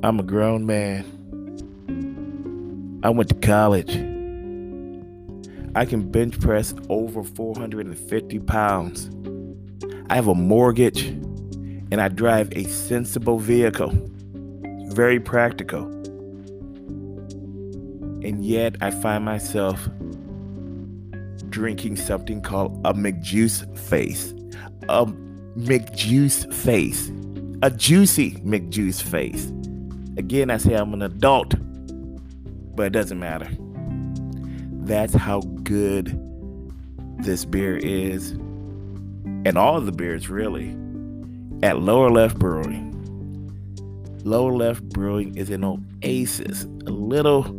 I'm a grown man. I went to college. I can bench press over 450 pounds. I have a mortgage and I drive a sensible vehicle. Very practical. And yet I find myself drinking something called a McJuice face. A McJuice face. A juicy McJuice face. Again, I say I'm an adult, but it doesn't matter. That's how good this beer is, and all the beers really, at Lower Left Brewing. Lower Left Brewing is an oasis, a little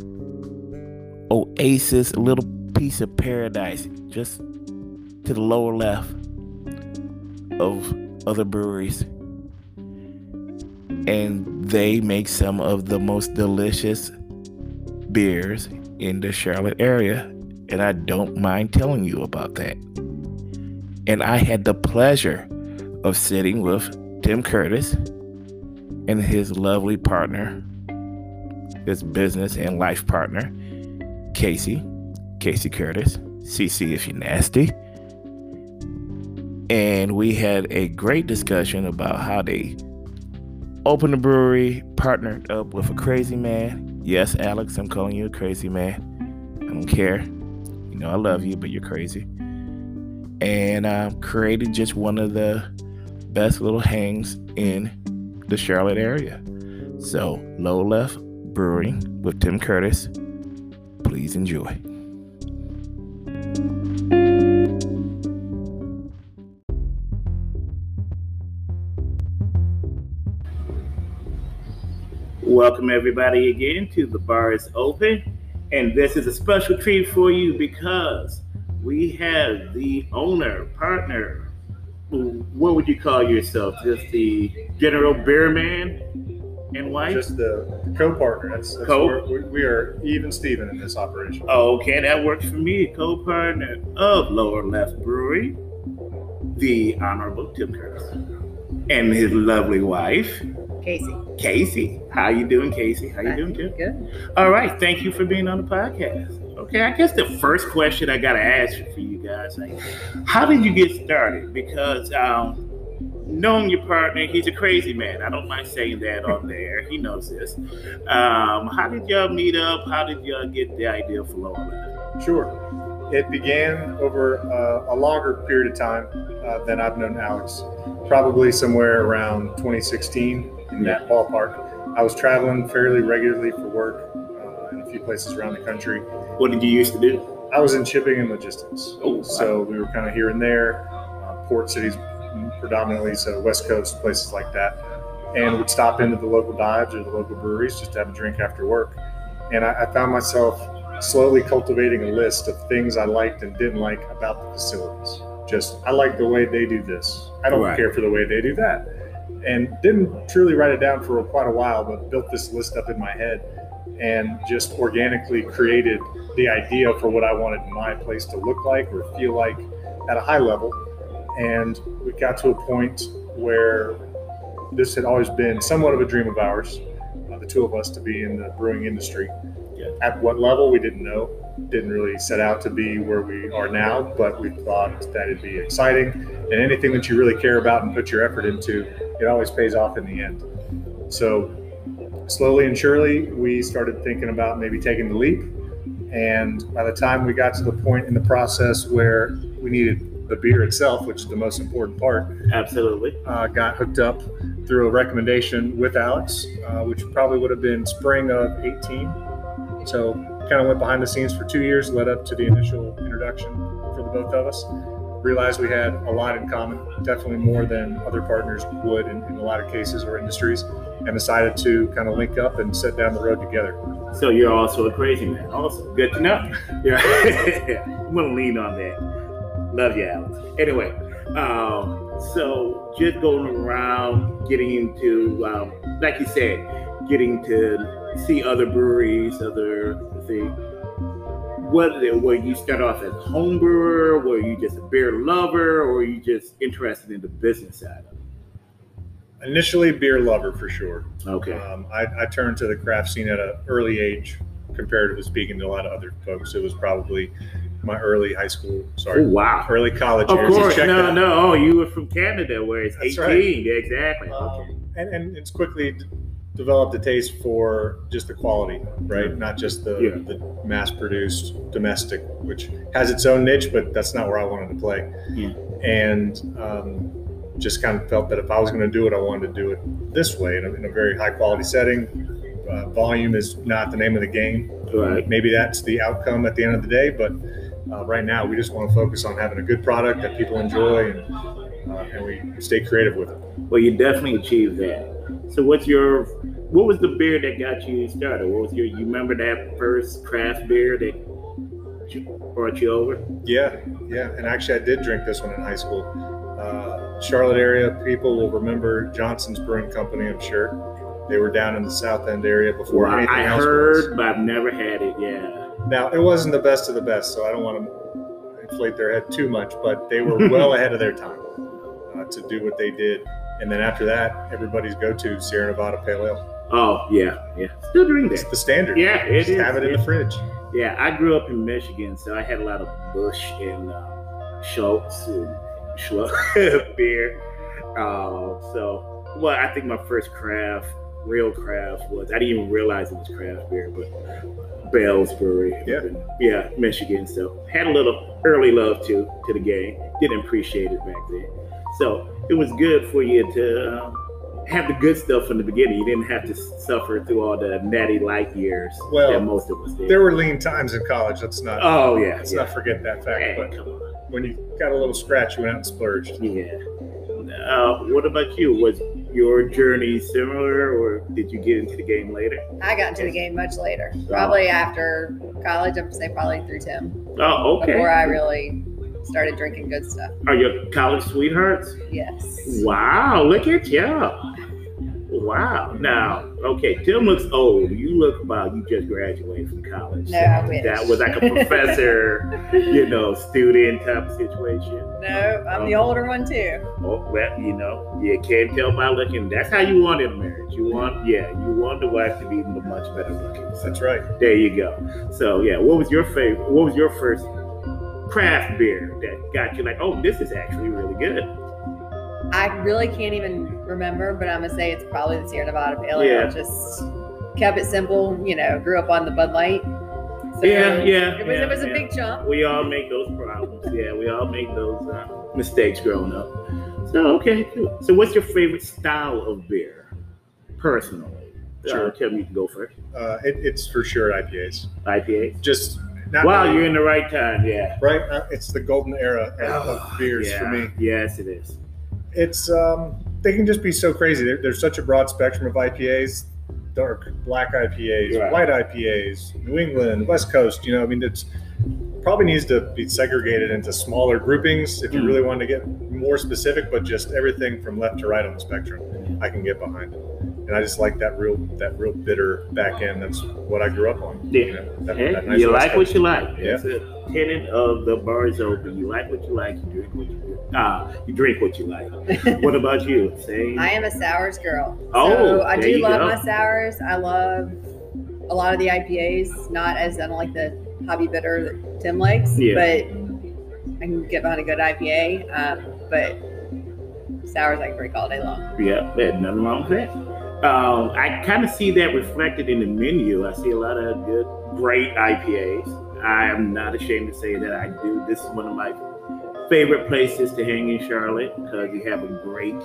oasis, a little piece of paradise just to the lower left of other breweries and they make some of the most delicious beers in the Charlotte area. And I don't mind telling you about that. And I had the pleasure of sitting with Tim Curtis and his lovely partner, his business and life partner, Casey, Casey Curtis, CC if you're nasty. And we had a great discussion about how they opened a brewery, partnered up with a crazy man. Yes, Alex, I'm calling you a crazy man. I don't care. You know, I love you, but you're crazy. And uh, created just one of the best little hangs in the Charlotte area. So, Low Left Brewing with Tim Curtis. Please enjoy. Welcome, everybody, again to The Bar is Open. And this is a special treat for you because we have the owner, partner. What would you call yourself? Just the general beer man and wife? Just the co-partner. That's, that's Co- we we are even Steven in this operation. Okay, that works for me. Co-partner of Lower Left Brewery, the Honorable Tim Curtis, and his lovely wife, Casey. Casey. How you doing, Casey? How you doing, Tim? Good. All right, thank you for being on the podcast. Okay, I guess the first question I gotta ask for you guys, like, how did you get started? Because um, knowing your partner, he's a crazy man. I don't mind saying that on there. He knows this. Um, how did y'all meet up? How did y'all get the idea for Lower Sure. It began over uh, a longer period of time uh, than I've known Alex, probably somewhere around 2016 in that ballpark. I was traveling fairly regularly for work uh, in a few places around the country. What did you used to do? I was in shipping and logistics. Oh, wow. So we were kind of here and there, uh, port cities predominantly, so West Coast, places like that. And would stop into the local dives or the local breweries just to have a drink after work. And I, I found myself slowly cultivating a list of things I liked and didn't like about the facilities. Just, I like the way they do this. I don't Right. care for the way they do that. And didn't truly write it down for quite a while, but built this list up in my head and just organically created the idea for what I wanted my place to look like or feel like at a high level. And we got to a point where this had always been somewhat of a dream of ours, uh, the two of us to be in the brewing industry. Yeah. At what level, we didn't know. Didn't really set out to be where we are now, but we thought that it'd be exciting. And anything that you really care about and put your effort into, it always pays off in the end. So, slowly and surely, we started thinking about maybe taking the leap. And by the time we got to the point in the process where we needed the beer itself, which is the most important part, Absolutely. uh, got hooked up through a recommendation with Alex, uh, which probably would have been spring of 18. So kind of went behind the scenes for two years, led up to the initial introduction for the both of us. Realized we had a lot in common, definitely more than other partners would in, in a lot of cases or industries, and decided to kind of link up and set down the road together. So you're also a crazy man. Also, good to know. Yeah, I'm gonna lean on that. Love you, Alex. Anyway, um, so just going around, getting into, um, like you said, getting to see other breweries, other thing. What were you start off as a home brewer? Were you just a beer lover, or were you just interested in the business side of it? Initially, beer lover for sure. Okay. Um, I, I turned to the craft scene at an early age, comparatively speaking to a lot of other folks. It was probably my early high school, sorry, Oh, wow. early college Of years. course. No, that. no. Oh, you were from Canada where it's That's 18. right. Exactly. okay. Um, and, and it's quickly developed a taste for just the quality, right? Not just the, Yeah. the mass produced domestic, which has its own niche, but that's not where I wanted to play. Yeah. And um, just kind of felt that if I was going to do it, I wanted to do it this way in a, in a very high quality setting. Uh, volume is not the name of the game. Right. Maybe that's the outcome at the end of the day, but uh, right now we just want to focus on having a good product that people enjoy and, uh, and we stay creative with it. Well, you definitely achieved that. So, what's your what was the beer that got you started? What was your you remember that first craft beer that brought you over? Yeah, yeah. And actually, I did drink this one in high school. Uh, Charlotte area people will remember Johnson's Brewing Company, I'm sure. They were down in the South End area before Well, anything I else heard, was. but I've never had it. Yeah. Now, it wasn't the best of the best, so I don't want to inflate their head too much, but they were well ahead of their time uh, to do what they did. And then after that, everybody's go-to Sierra Nevada Pale Ale. Oh yeah, yeah. Still drink It's that. the standard. Yeah, it Just is. have it in the fridge. Yeah, I grew up in Michigan, so I had a lot of Busch and uh, Schultz and Schluck beer. Uh, so, well, I think my first craft, real craft, was I didn't even realize it was craft beer, but Bell's Brewery. Yeah. in- yeah, Michigan. So had a little early love to to the game. Didn't appreciate it back then. So it was good for you to. Uh, have the good stuff from the beginning. You didn't have to suffer through all the natty light years Well, that most of us did. There were lean times in college. Let's not Oh yeah, let's yeah. not forget that fact. Hey, But come on. when you got a little scratch, you went out and splurged. Yeah. Uh, what about you? Was your journey similar, or did you get into the game later? I got into the game much later, probably after college. I'm gonna say probably through Tim Oh, okay. before I really started drinking good stuff. Are your college sweethearts? Yes. Wow, look at you. Wow. Now, okay, Tim looks old. You look about you just graduated from college. No, I wish. That was like a professor, you know, student type of situation. No, I'm the um, older one too. Oh, well, you know, you can't tell by looking. That's how you want in a marriage. You want, yeah, you want the wife to be much better looking. So That's right. there you go. So yeah, what was your favorite? What was your first craft beer that got you like, oh, this is actually really good? I really can't even remember, but I'm gonna say it's probably the Sierra Nevada Pale Ale. Yeah. Just kept it simple. You know, grew up on the Bud Light. So Yeah, yeah, It was yeah, it was yeah. a big jump. We all make those problems. Yeah, we all make those uh, mistakes growing up. So okay, cool. So what's your favorite style of beer, personally? Sure. Uh, tell me you can go first. Uh, it, it's for sure IPAs. IPA. Just not Wow, really- you're in the right time. Yeah. right. Uh, it's the golden era of, of beers Oh, yeah. for me. Yes, it is. It's um, they can just be so crazy. There, there's such a broad spectrum of IPAs, dark black IPAs, Right. white IPAs, New England, West Coast. You know, I mean, it's probably needs to be segregated into smaller groupings if you Mm. really want to get more specific. But just everything from left to right on the spectrum, I can get behind it. And I just like that real that real bitter back end. That's what I grew up on. Yeah. You, know, that, that nice you like what you like. Yeah. That's a tenet of the bars open. You like what you like. You drink what you ah. You drink what you like. what about you? Same. I am a sours girl. Oh, so I do love go. my sours. I love a lot of the IPAs. Not as I don't like the hoppy bitter that Tim likes, Yeah. but I can get behind a good IPA. Um, but sours I can drink all day long. Yeah, there's nothing wrong with that. Um, I kind of see that reflected in the menu. I see a lot of good, great IPAs. I am not ashamed to say that I do. This is one of my favorite places to hang in Charlotte because you have a great,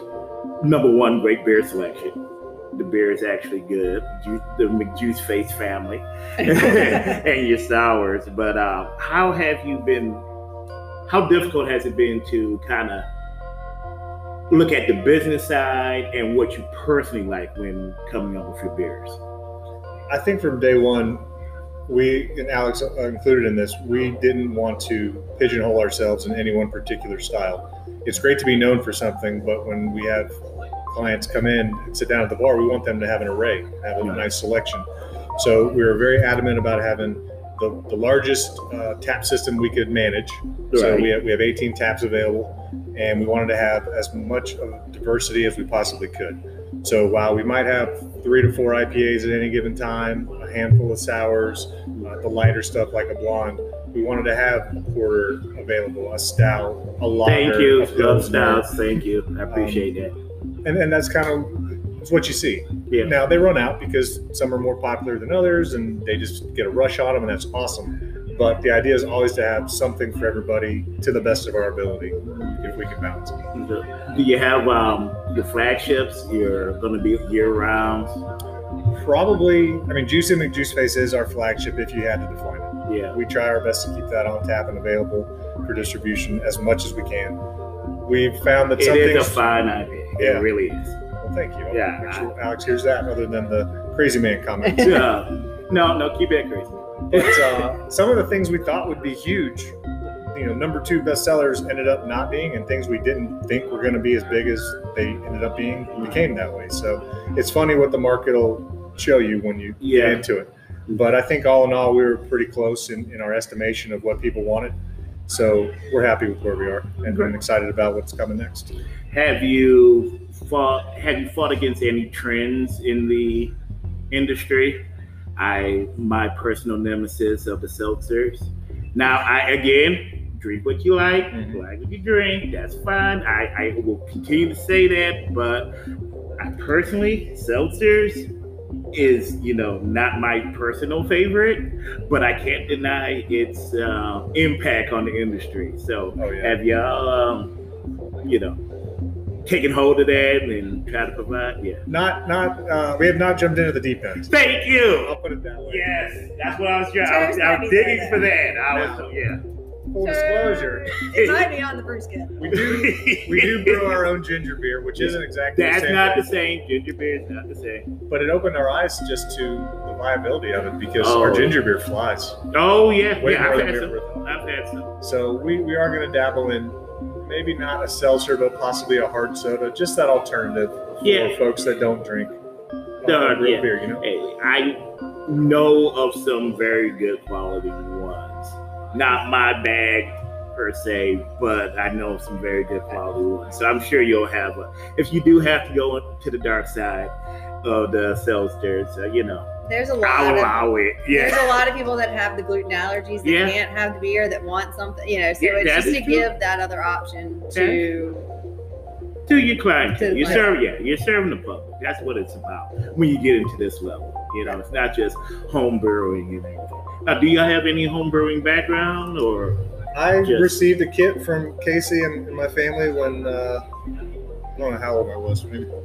number one, great beer selection. The beer is actually good. The McJuice Face family and your sours. But uh, how have you been? How difficult has it been to kind of look at the business side and what you personally like when coming up with your beers. I think from day one, we and Alex included in this. We didn't want to pigeonhole ourselves in any one particular style. It's great to be known for something, but when we have clients come in and sit down at the bar, we want them to have an array, have a Right. nice selection. So we were very adamant about having the, the largest uh, tap system we could manage. So we have, we have 18 taps available, and we wanted to have as much of diversity as we possibly could. So while we might have three to four IPAs at any given time, a handful of sours, uh, the lighter stuff like a blonde, we wanted to have a porter available, a stout, a lager, Thank you, pilsner, Stouts. Thank you. I appreciate that. and and that's kind of it's what you see. Yeah. Now they run out because some are more popular than others, and they just get a rush on them, and that's awesome. But the idea is always to have something for everybody to the best of our ability, if we can balance it. Do you have um, your flagships? You're going to be year round. Probably, I mean, Juice and Face is our flagship if you had to define it. Yeah. We try our best to keep that on tap and available for distribution as much as we can. We've found that It some is a fine IPA. Yeah. It really is. Well, thank you. I'll Yeah. Sure Alex hears that, other than the crazy man comment. Yeah. no, no, keep it crazy. But uh, some of the things we thought would be huge, you know, number two bestsellers ended up not being, and things we didn't think were going to be as big as they ended up being became that way. So it's funny what the market will show you when you Yeah. get into it. But I think all in all, we were pretty close in, in our estimation of what people wanted. So we're happy with where we are, and I'm excited about what's coming next. Have you fought? Have you fought against any trends in the industry? I my personal nemesis of the seltzers. Now, I again drink what you like, Mhm. like what you drink. That's fine. I, I will continue to say that, but I personally seltzers is you know not my personal favorite, but I can't deny its uh, impact on the industry. So Oh yeah. have y'all, um, you know, taken hold of that and try to provide? Yeah. Not not uh, we have not jumped into the deep end. Thank you. I'll put it that way. Yes, that's what I was trying. I was, I was digging Daddy. for that. I was, yeah. Full disclosure, It might be on the first kid. we do we do brew our own ginger beer, which isn't exactly the That's same not thing. the same. Ginger beer is not the same. but it opened our eyes just to the viability of it because Oh. our ginger beer flies. Oh yeah, Way yeah. more I've than had we some. I've had some. So we, we are going to dabble in maybe not a seltzer, but possibly a hard soda, just that alternative Yeah. for folks that don't drink No, real yeah. beer. You know, Hey, I know of some very good quality ones. Not my bag per se, but I know of some very good quality ones. So I'm sure you'll have a. If you do have to go to the dark side of the seltzers, uh, you know, There's a lot I'll of allow it. there's a lot of people that have the gluten allergies that Yeah. can't have the beer that want something, you know. So Yeah, it's just to true. give that other option to to your client. You client. serve, yeah, you're serving the public. That's what it's about when you get into this level. You know, it's not just home brewing and everything. Now, do y'all have any home brewing background or? I Just- received a kit from Casey and, and my family when uh, I don't know how old I was. Maybe, I don't,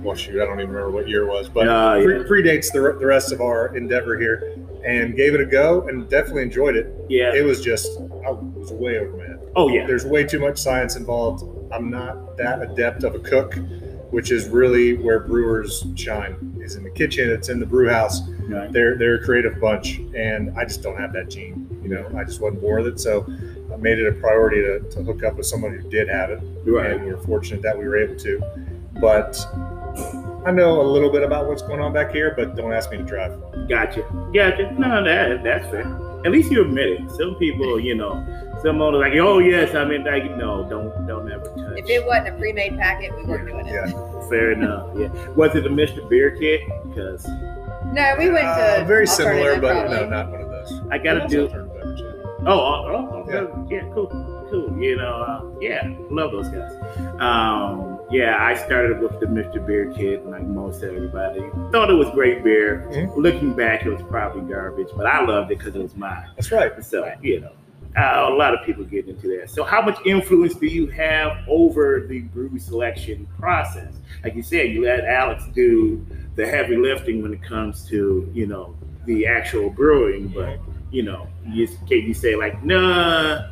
well, shoot, I don't even remember what year it was, but Uh, pre- yeah. predates the, the rest of our endeavor here. And gave it a go and definitely enjoyed it. Yeah. It was just I was way over my head. Oh yeah. there's way too much science involved. I'm not that adept of a cook, which is really where brewers shine. Is in the kitchen. It's in the brew house. Right. They're they're a creative bunch, and I just don't have that gene. You know, I just wasn't born with it. So I made it a priority to, to hook up with someone who did have it, Right. and we were fortunate that we were able to. But I know a little bit about what's going on back here, but don't ask me to drive. Gotcha. Gotcha. No, that that's fair. At least you admit it. Some people, you know, some owners like, oh yes, I mean, like, no, don't don't ever touch. if it wasn't a pre-made packet, we weren't doing it. Yeah. Fair enough. Yeah. Was it a Mr. Beer kit? Because No, we went to Uh, very similar, but probably. no, not one of those. I gotta do. alternative beverage, yeah. Oh, oh, oh, oh yeah. cool, cool. You know, uh, yeah, love those guys. Um, yeah, I started with the Mr. Beer kit, like most everybody. Thought it was great beer. Mhm. Looking back, it was probably garbage, but I loved it because it was mine. That's right. So, you know, uh, a lot of people get into that. So, how much influence do you have over the brew selection process? Like you said, you let Alex do the heavy lifting when it comes to, you know, the actual brewing, but you know, you can you say like, nah,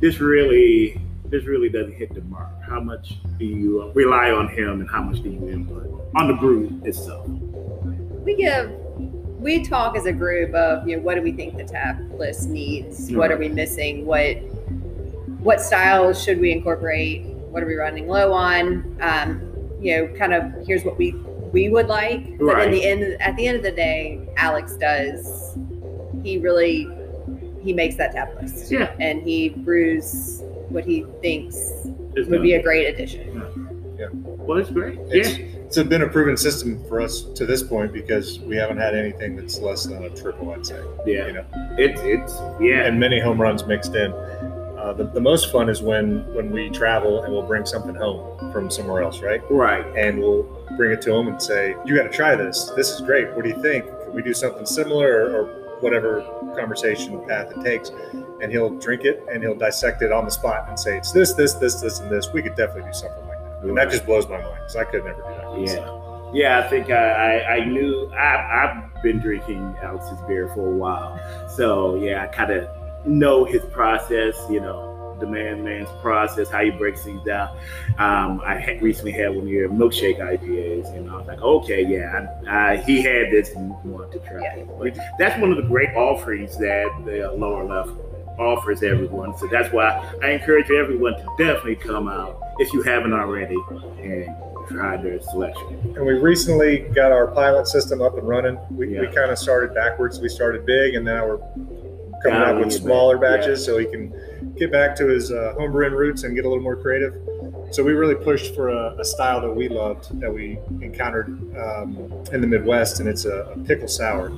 this really, this really doesn't hit the mark. How much do you rely on him, and how much do you input on the brew itself? we give we talk as a group of you know what do we think the tap list needs what are we missing what what styles should we incorporate what are we running low on um, you know kind of here's what we we would like but Right. in the end at the end of the day alex does he really he makes that tap list. Yeah. And he brews what he thinks It's would be a great addition. Yeah. Well, it's great. It's, yeah. it's been a proven system for us to this point because we haven't had anything that's less than a triple, I'd say. Yeah. You know, It's it's yeah. and many home runs mixed in. Uh, the, the most fun is when when we travel and we'll bring something home from somewhere else, right? right. And we'll bring it to him and say, "You got to try this. This is great. What do you think? Can we do something similar or, or whatever conversation path it takes?" And he'll drink it and he'll dissect it on the spot and say, "It's this, this, this, this, and this. We could definitely do something like that." And that just blows my mind because I could never do that. Yeah. Yeah, I think I, I, I knew I, I've been drinking Alex's beer for a while. So, yeah, I kind of know his process, you know, the man man's process, how he breaks things down. Um, I had recently had one of your milkshake IPAs, and I was like, okay, yeah, I, I, he had this and wanted to try Yeah. it. But that's one of the great offerings that the lower left offers everyone. So that's why I encourage everyone to definitely come out if you haven't already and try their selection. And we recently got our pilot system up and running. We, we kind of started backwards. We started big, and now we're coming out with smaller back, batches so he can get back to his uh, homebrewing roots and get a little more creative. So we really pushed for a, a style that we loved that we encountered um, in the Midwest, and it's a, a pickle sour.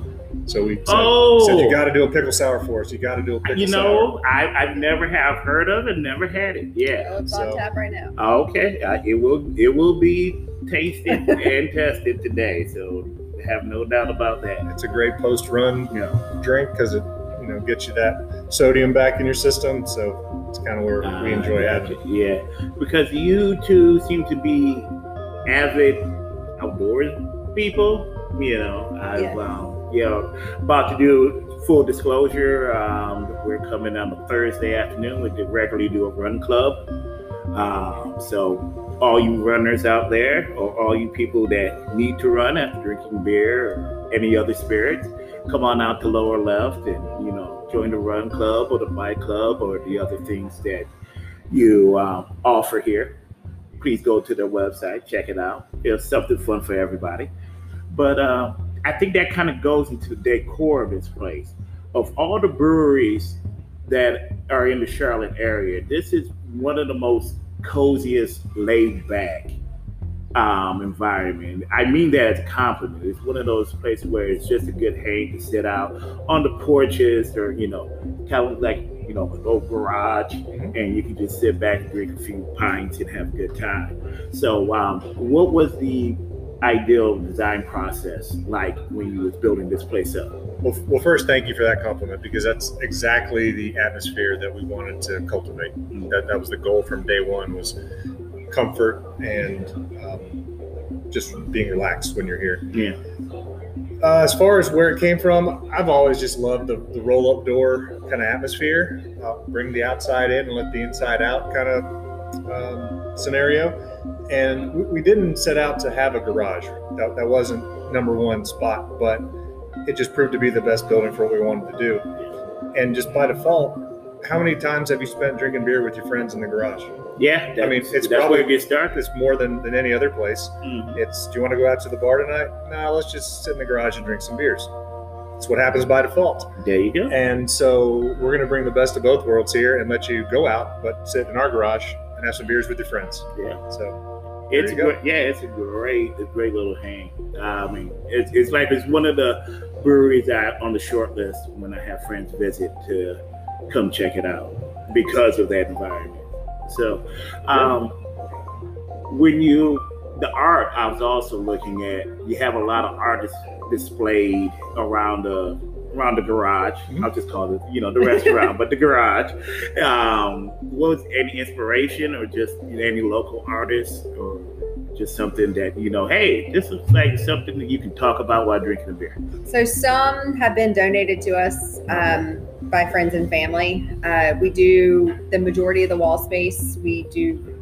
So we said, Oh. said you got to do a pickle sour for us. You got to do a pickle sour. You sour. know, I, I've never have heard of it, never had it. Yeah. Oh, it's on tap right now. Okay. Uh, it will it will be tasted and tested today. So have no doubt about that. It's a great post-run Yeah. drink because it you know gets you that sodium back in your system. So it's kind of where we enjoy Uh, having it. Yeah, because you two seem to be avid outdoors people. You know, I've Yeah. um, you know about to do full disclosure. Um, we're coming on a Thursday afternoon. We did regularly do a run club. Um, so all you runners out there, or all you people that need to run after drinking beer or any other spirits, come on out to lower left and you know join the run club or the bike club or the other things that you um, offer here. Please go to their website check it out. It's something fun for everybody. But uh, i think that kind of goes into the decor of this place. Of all the breweries that are in the charlotte area this is one of the most coziest laid back um, environment. I mean that as a compliment. It's one of those places where it's just a good hang to sit out on the porches or, you know, kind of like, you know, an old garage and you can just sit back and drink a few pints and have a good time. So, um, what was the ideal design process like when you was building this place up? Well, well, first, thank you for that compliment because that's exactly the atmosphere that we wanted to cultivate. That, that was the goal from day one was comfort and just being relaxed when you're here. Yeah. Uh, as far as where it came from, I've always just loved the, the roll up door kind of atmosphere. Uh, bring the outside in and let the inside out kind of um, scenario. And we, we didn't set out to have a garage. That, that wasn't number one spot, but it just proved to be the best building for what we wanted to do. And just by default, how many times have you spent drinking beer with your friends in the garage? Yeah. I mean, it's probably- gets started. It's more than, than any other place. Mhm. It's do you want to go out to the bar tonight? No, let's just sit in the garage and drink some beers. It's what happens by default. There you go. And so we're going to bring the best of both worlds here and let you go out, but sit in our garage and have some beers with your friends. Yeah. So It's a There you great, yeah, it's a great, a great little hang. I mean, it's, it's like it's one of the breweries that on the short list when I have friends visit to come check it out because of that environment. So, um, when you the art, I was also looking at. You have a lot of artists displayed around the around the garage. Mhm. I'll just call it, you know, the restaurant, but the garage. Um, was any inspiration or just any local artists or just something that you know, hey, this is like something that you can talk about while drinking a beer. So some have been donated to us um, by friends and family. Uh, we do the majority of the wall space. We do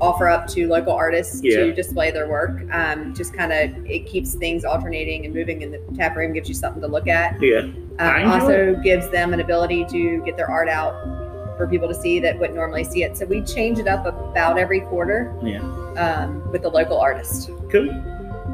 offer up to local artists Yeah. to display their work. Um, just kind of it keeps things alternating and moving in the tap room. Gives you something to look at. Yeah, Um, enjoy also gives them an ability to get their art out for people to see that wouldn't normally see it. So we change it up about every quarter yeah, um, with the local artist. cool.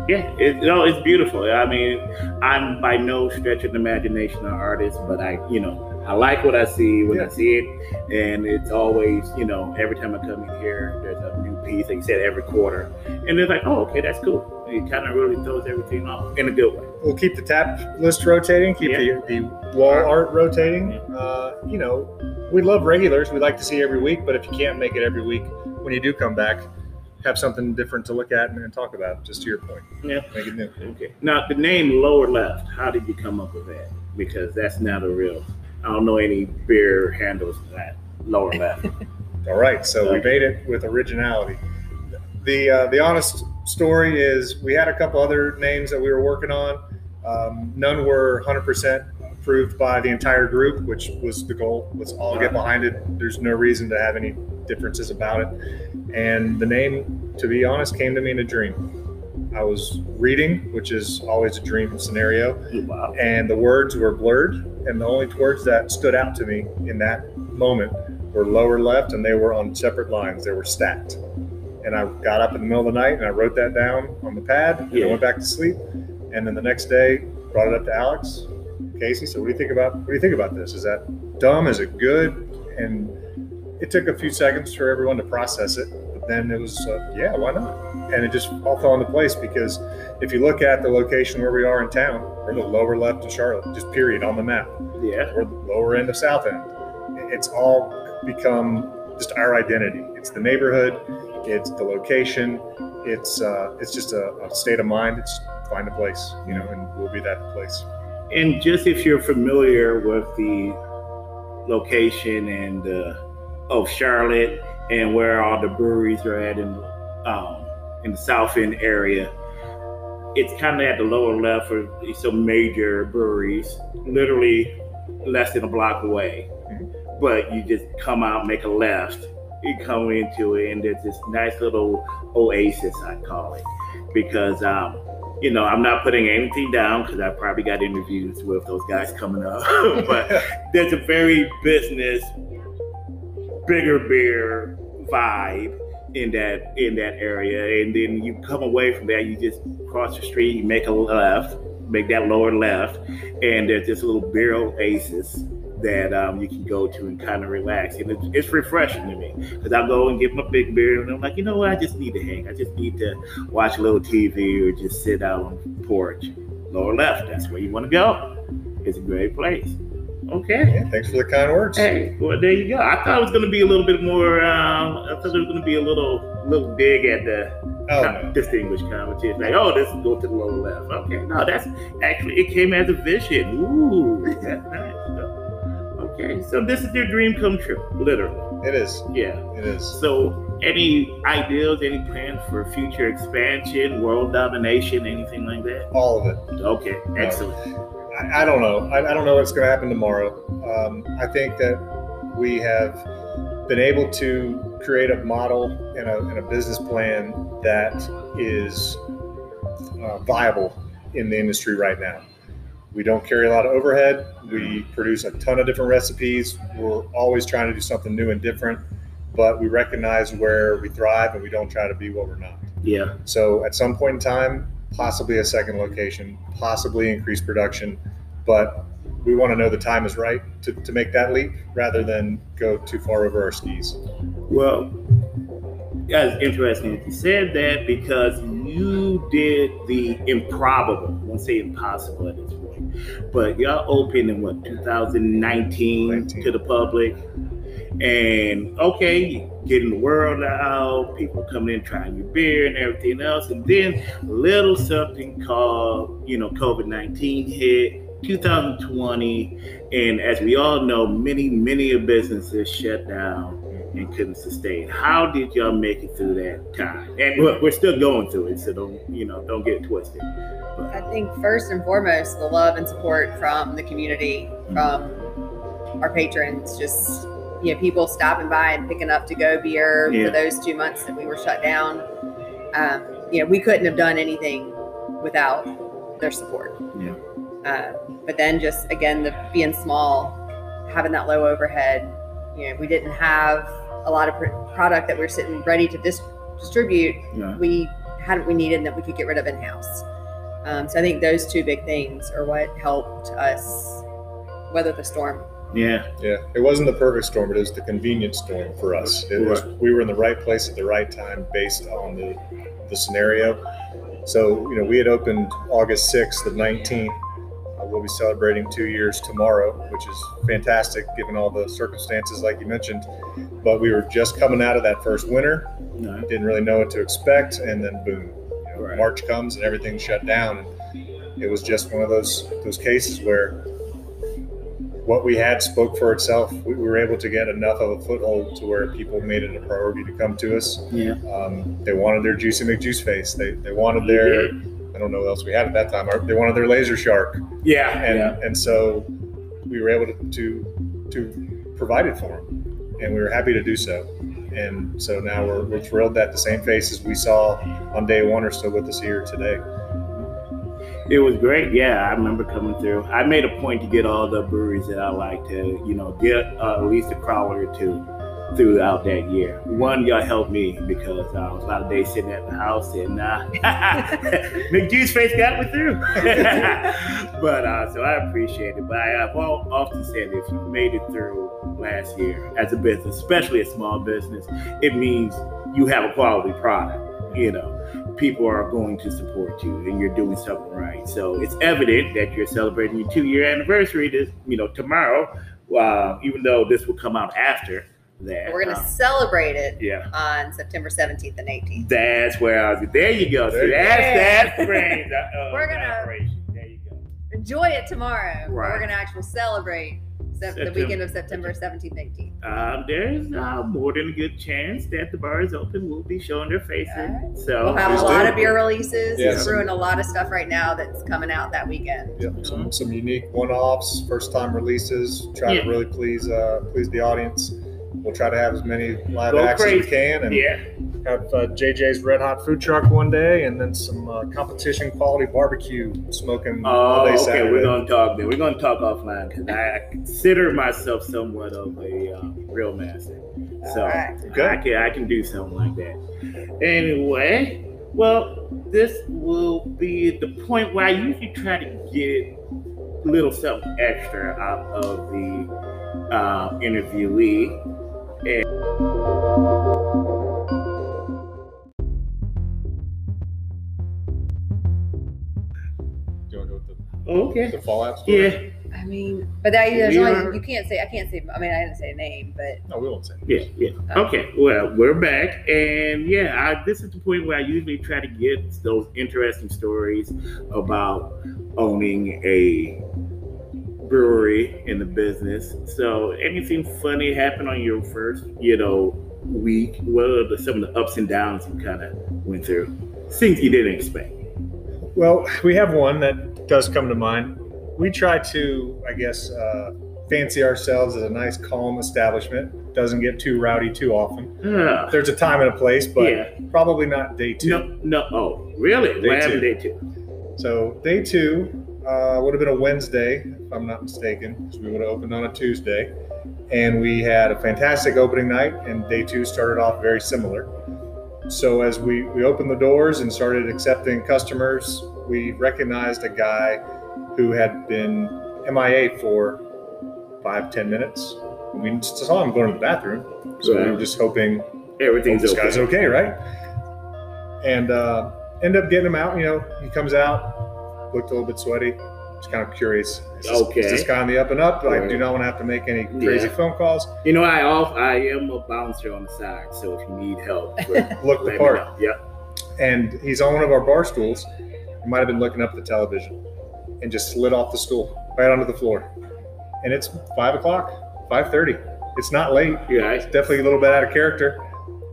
Yeah, it, no, it's beautiful. I mean, I'm by no stretch of the imagination an artist, but I, you know, I like what I see when Yeah. I see it, and it's always, you know, every time I come in here, there's a new piece. Like you said, every quarter, and they're like, oh, okay, that's cool. It kind of really throws everything off in a good way. We'll keep the tap list rotating, keep the, the wall art rotating. Uh, you know, we love regulars. We like to see every week, but if you can't make it every week, when you do come back, have something different to look at and, and talk about. Just to your point, Yeah. make it new. Okay. Now the name Lower Left. How did you come up with that? Because that's not a real. I don't know any beer handles that Lower Left. All right, so we made it with originality. The uh, the honest story is we had a couple other names that we were working on. Um, none were 100% approved by the entire group, which was the goal. Let's all get behind it. There's no reason to have any differences about it. And the name, to be honest, came to me in a dream. I was reading, which is always a dream scenario wow. and the words were blurred and the only words that stood out to me in that moment were lower left and they were on separate lines. They were stacked. And i got up in the middle of the night and i wrote that down on the pad and Yeah. i went back to sleep. And then the next day brought it up to alex. Casey so what do you think about what do you think about this? Is that dumb? Is it good? And it took a few seconds for everyone to process it then it was uh, yeah why not and it just all fell into place because if you look at the location where we are in town, we're the lower left of Charlotte, just period on the map. Yeah. We're the lower end of South End. It's all become just our identity. It's the neighborhood, it's the location, it's uh, it's just a, a state of mind. It's find a place, you know, and we'll be that place. And just if you're familiar with the location and uh, of Charlotte and where all the breweries are at in um, in the South End area, it's kind of at the lower left for some major breweries, literally less than a block away. But you just come out, make a left, you come into it, and there's this nice little oasis, I call it, because um, you know, I'm not putting anything down because I probably got interviews with those guys coming up. but there's a very business, bigger beer vibe in that in that area. And then you come away from that, you just cross the street, you make a left, make that lower left, and there's this little beer oasis that um, you can go to and kind of relax. And it's, it's refreshing to me because I go and get my big beer and I'm like, you know what? I just need to hang. I just need to watch a little TV or just sit out on the porch. Lower left, that's where you want to go. It's a great place. Okay. Yeah, thanks for the kind words. Hey, well, there you go. I thought it was going to be a little bit more. Um, I thought it was going to be a little, little big at the Oh, no. distinguished competition. Like, oh, this is go to the lower left. Okay, no, that's actually it came as a vision. Ooh, that's nice. Okay, so this is your dream come true, literally. It is. Yeah. It is. So, any ideas, any plans for future expansion, world domination, anything like that? All of it. Okay, excellent. I, I don't know. I, I don't know what's going to happen tomorrow. Um, I think that we have been able to create a model and a, and a business plan that is uh, viable in the industry right now. We don't carry a lot of overhead. We produce a ton of different recipes. We're always trying to do something new and different, but we recognize where we thrive and we don't try to be what we're not. Yeah, So at some point in time, possibly a second location, possibly increased production, but we want to know the time is right to, to make that leap rather than go too far over our skis. well, that's interesting that you said that because you did the improbable. I won't say impossible at this point, but y'all opened in what 2019 19. to the public, and okay, getting the word out, people coming in trying your beer and everything else, and then a little something called you know COVID nineteen hit. 2020, and as we all know, many, many of businesses shut down and couldn't sustain. How did y'all make it through that time? And we're, we're still going through it, so don't you know, don't get it twisted. I think first and foremost, the love and support from the community, from our patrons, just you know, people stopping by and picking up to go beer Yeah. for those two months that we were shut down. Um, you know, we couldn't have done anything without their support. Yeah. Uh, but then just again, the being small, having that low overhead, you know, we didn't have a lot of pr- product that we're sitting ready to dis- distribute Yeah. we had we needed that we could get rid of in house. Um, so I think those two big things are what helped us weather the storm. Yeah. Yeah, it wasn't the perfect storm, but it was the convenient storm for us. It was, we were in the right place at the right time based on the, the scenario. So, you know, we had opened August 6th of 19. Uh, we'll be celebrating two years tomorrow, which is fantastic given all the circumstances, like you mentioned. But we were just coming out of that first winter, No. didn't really know what to expect, and then boom, you know, Right. March comes and everything shut down. It was just one of those those cases where what we had spoke for itself. We were able to get enough of a foothold to where people made it a priority to come to us. Yeah. Um, they wanted their Juicy McJuice face. They they wanted their I don't know what else we had at that time. They wanted their laser shark, Yeah. and yeah. and so we were able to to, to provide it for them, and we were happy to do so. And so now we're, we're thrilled that the same faces we saw on day one are still with us here today. It was great. Yeah, I remember coming through. I made a point to get all the breweries that I like to, you know, get uh, at least a crawler or two throughout that year. One, y'all helped me because uh, I was a lot of days sitting at the house and uh, McJuice face got me through. but uh, so I appreciate it. But I have often said if you made it through last year as a business, especially a small business, it means you have a quality product. You know, people are going to support you and you're doing something right. So it's evident that you're celebrating your two year anniversary this, you know, tomorrow, uh, even though this will come out after that. We're going to Um, celebrate it yeah. on September 17th and 18th. That's where I was. There you go. There See, that's that brings. Uh, We're gonna- There you go. Enjoy it tomorrow. Right. We're going to actually celebrate sep- the September- weekend of September 17th 18th. Um, there's uh, more than a good chance that the bar is open. We'll be showing their faces. Alright. So We'll have Please a lot do. of beer releases. Yes. We're brewing a lot of stuff right now that's coming out that weekend. Yep, some, some unique one-offs, first-time releases. Try Yeah. to really please uh, please the audience. We'll try to have as many live Go acts as we can, and yeah, have uh, JJ's Red Hot Food Truck one day, and then some uh, competition quality barbecue smoking all Oh, day okay. Saturday. We're gonna talk then. We're gonna talk offline because I, I consider myself somewhat of a um, real master, so Alright. Good. I can I can do something like that. Anyway, well, this will be the point where I usually try to get a little something extra out of the uh, interviewee. Do with Okay. the, the Fallout story? Yeah, I mean, but that, there's We only, are- you can't say, I can't say, I mean, I didn't say a name, but No, we won't say. yeah, yeah. Oh. Okay, well, we're back, and yeah, I, this is the point where I usually try to get those interesting stories about owning a brewery in the business. So, anything funny happened on your first, you know, week? What are the, some of the ups and downs you kind of went through? Things you didn't expect. Well, we have one that does come to mind. We try to, I guess, uh, fancy ourselves as a nice, calm establishment. Doesn't get too rowdy too often. There's a time and a place, but yeah. probably not day two. No, no. Oh, really? Day what happened two. day two? So day two uh, would have been a Wednesday, if I'm not mistaken, because we would have opened on a Tuesday. And we had a fantastic opening night, and day two started off very similar. So as we, we opened the doors and started accepting customers, we recognized a guy who had been MIA for five, ten minutes. We just saw him going to the bathroom. So we were just hoping Everything's this okay. guy's okay, right? And uh, end up getting him out. You know, he comes out, looked a little bit sweaty. Just kind of curious. Is this, Okay. is this guy on the up and up? I Right. do not want to have to make any crazy Yeah. phone calls. You know, I off, I am a bouncer on the side, so if you need help, Look the part. Yep. And he's on one of our bar stools. He might have been looking up at the television and just slid off the stool right onto the floor. And it's five o'clock, five thirty. It's not late. You guys. definitely a little bit out of character.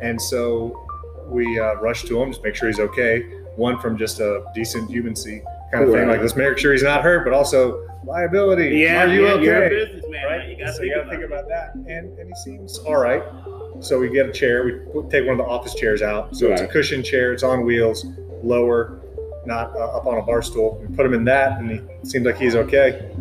And so we uh, rushed to him, just make sure he's okay. One from just a decent humancy kind of thing, like let's make sure he's not hurt, but also liability. Yeah, Are you yeah, okay? You're a businessman, right? You gotta so think, you got to about think about that. And and he seems all right. So we get a chair. We take one of the office chairs out. So it's a cushion chair. It's on wheels, lower, not uh, up on a bar stool. We put him in that, and he seems like he's okay.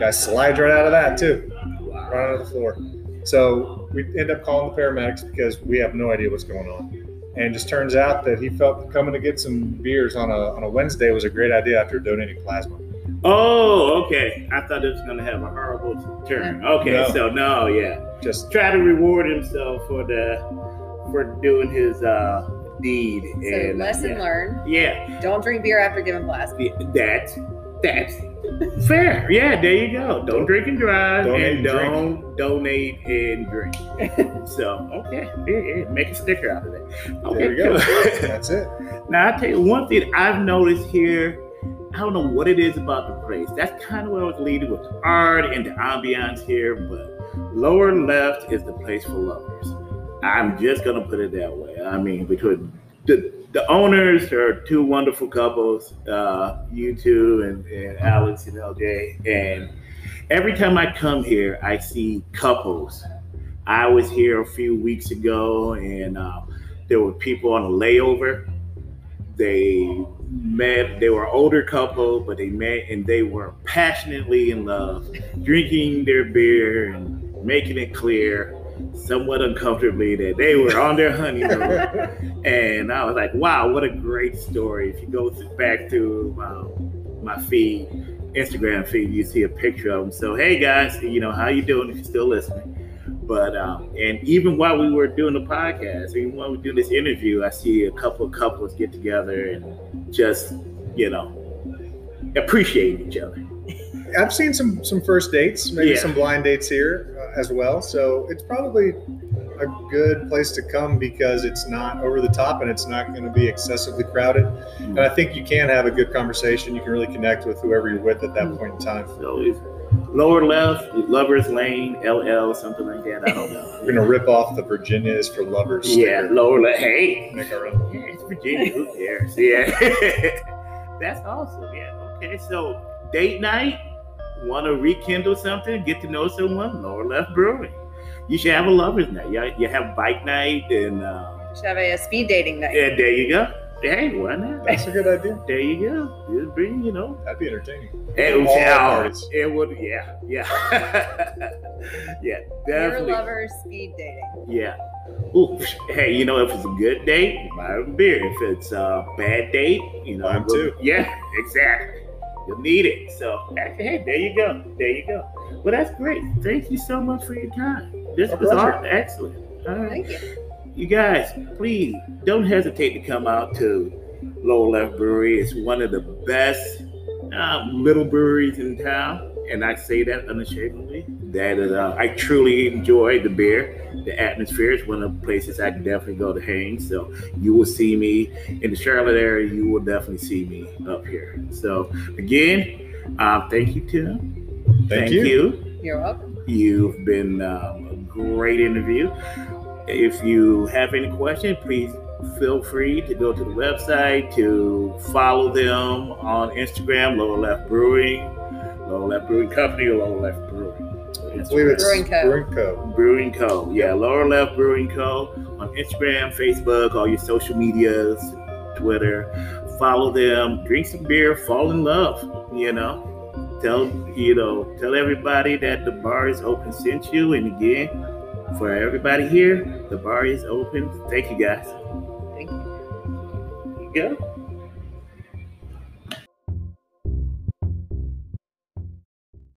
Guy slides right out of that too Wow. right onto the floor. So we end up calling the paramedics because we have no idea what's going on. and just turns out that he felt coming to get some beers on a on a Wednesday was a great idea after donating plasma. Oh, okay. I thought it was going to have a horrible turn. Okay, No. so no, yeah. Just Try to reward himself for the for doing his uh deed. So and lesson yeah. learned: Yeah, don't drink beer after giving plasma. Yeah, that's that's fair. Yeah, there you go. Don't drink and drive, Donate and and don't donate and drink. so okay, yeah, yeah, make a sticker out of that. Okay, there you go. cool. That's it. Now I tell you one thing I've noticed here. I don't know what it is about the place. That's kind of where I was leading with the art and the ambiance here, but lower left is the place for lovers. I'm just gonna put it that way. I mean, between the the owners are two wonderful couples, uh, you two and, and Alex and LJ. And every time I come here, I see couples. I was here a few weeks ago, and uh, there were people on a layover. They met. They were older couple, but they met and they were passionately in love, drinking their beer and making it clear, somewhat uncomfortably, that they were on their honeymoon. And I was like, wow, what a great story. If you go back to um, my feed, Instagram feed, you see a picture of them. So, hey guys, you know, how you doing if you're still listening? But, um, and even while we were doing the podcast, even while we do this interview, I see a couple of couples get together and just, you know, appreciate each other. I've seen some some first dates, maybe Yeah. some blind dates here as well. So it's probably a good place to come because it's not over the top and it's not going to be excessively crowded. Hmm. And I think you can have a good conversation. You can really connect with whoever you're with at that hmm. point in time. So it's lower left, Lovers Lane, LL, something like that. I don't know. We're going to rip off the Virginia is for lovers. Yeah, sticker. lower left. Hey, Make our own. Yeah, it's Virginia. Who cares? Yeah. That's awesome. Yeah. Okay. So date night, want to rekindle something, get to know someone, lower left brewing. You should have a lovers night. You, you have bike night and, uh, Should have a, speed dating night. Yeah, there you go. Hey, why not? That's a good idea. There you go. Just bring, you know. That'd be entertaining. It would, yeah, it would, yeah, yeah, yeah, Beer definitely. lovers speed dating. Yeah. Ooh, hey, you know, if it's a good date, buy a beer. If it's a bad date, you know, Buy 'em go- too. Yeah, exactly. You'll need it. So, hey, there you go. There you go. Well, that's great. Thank you so much for your time. This was all excellent. All right. Thank you. You guys, please don't hesitate to come out to Lower Left Brewery. It's one of the best um, little breweries in town, and I say that unashamedly. That is, uh, I truly enjoy the beer. The atmosphere is one of the places I can definitely go to hang. So you will see me in the Charlotte area. You will definitely see me up here. So again, um, thank you, Tim. Thank, you. you. You're welcome. You've been um, a great interview. If you have any questions, please feel free to go to the website to follow them on Instagram, Lower Left Brewing, Lower Left Brewing Company, or Lower Left Brewing. I believe it's Brewing Co. Brewing Co. Brewing Co. Yeah, Lower Left Brewing Co. on Instagram, Facebook, all your social medias, Twitter. Follow them, drink some beer, fall in love. You know, tell you know, tell everybody that the bar is open since you. And again, for everybody here, the bar is open. Thank you guys. Thank you. Here you go.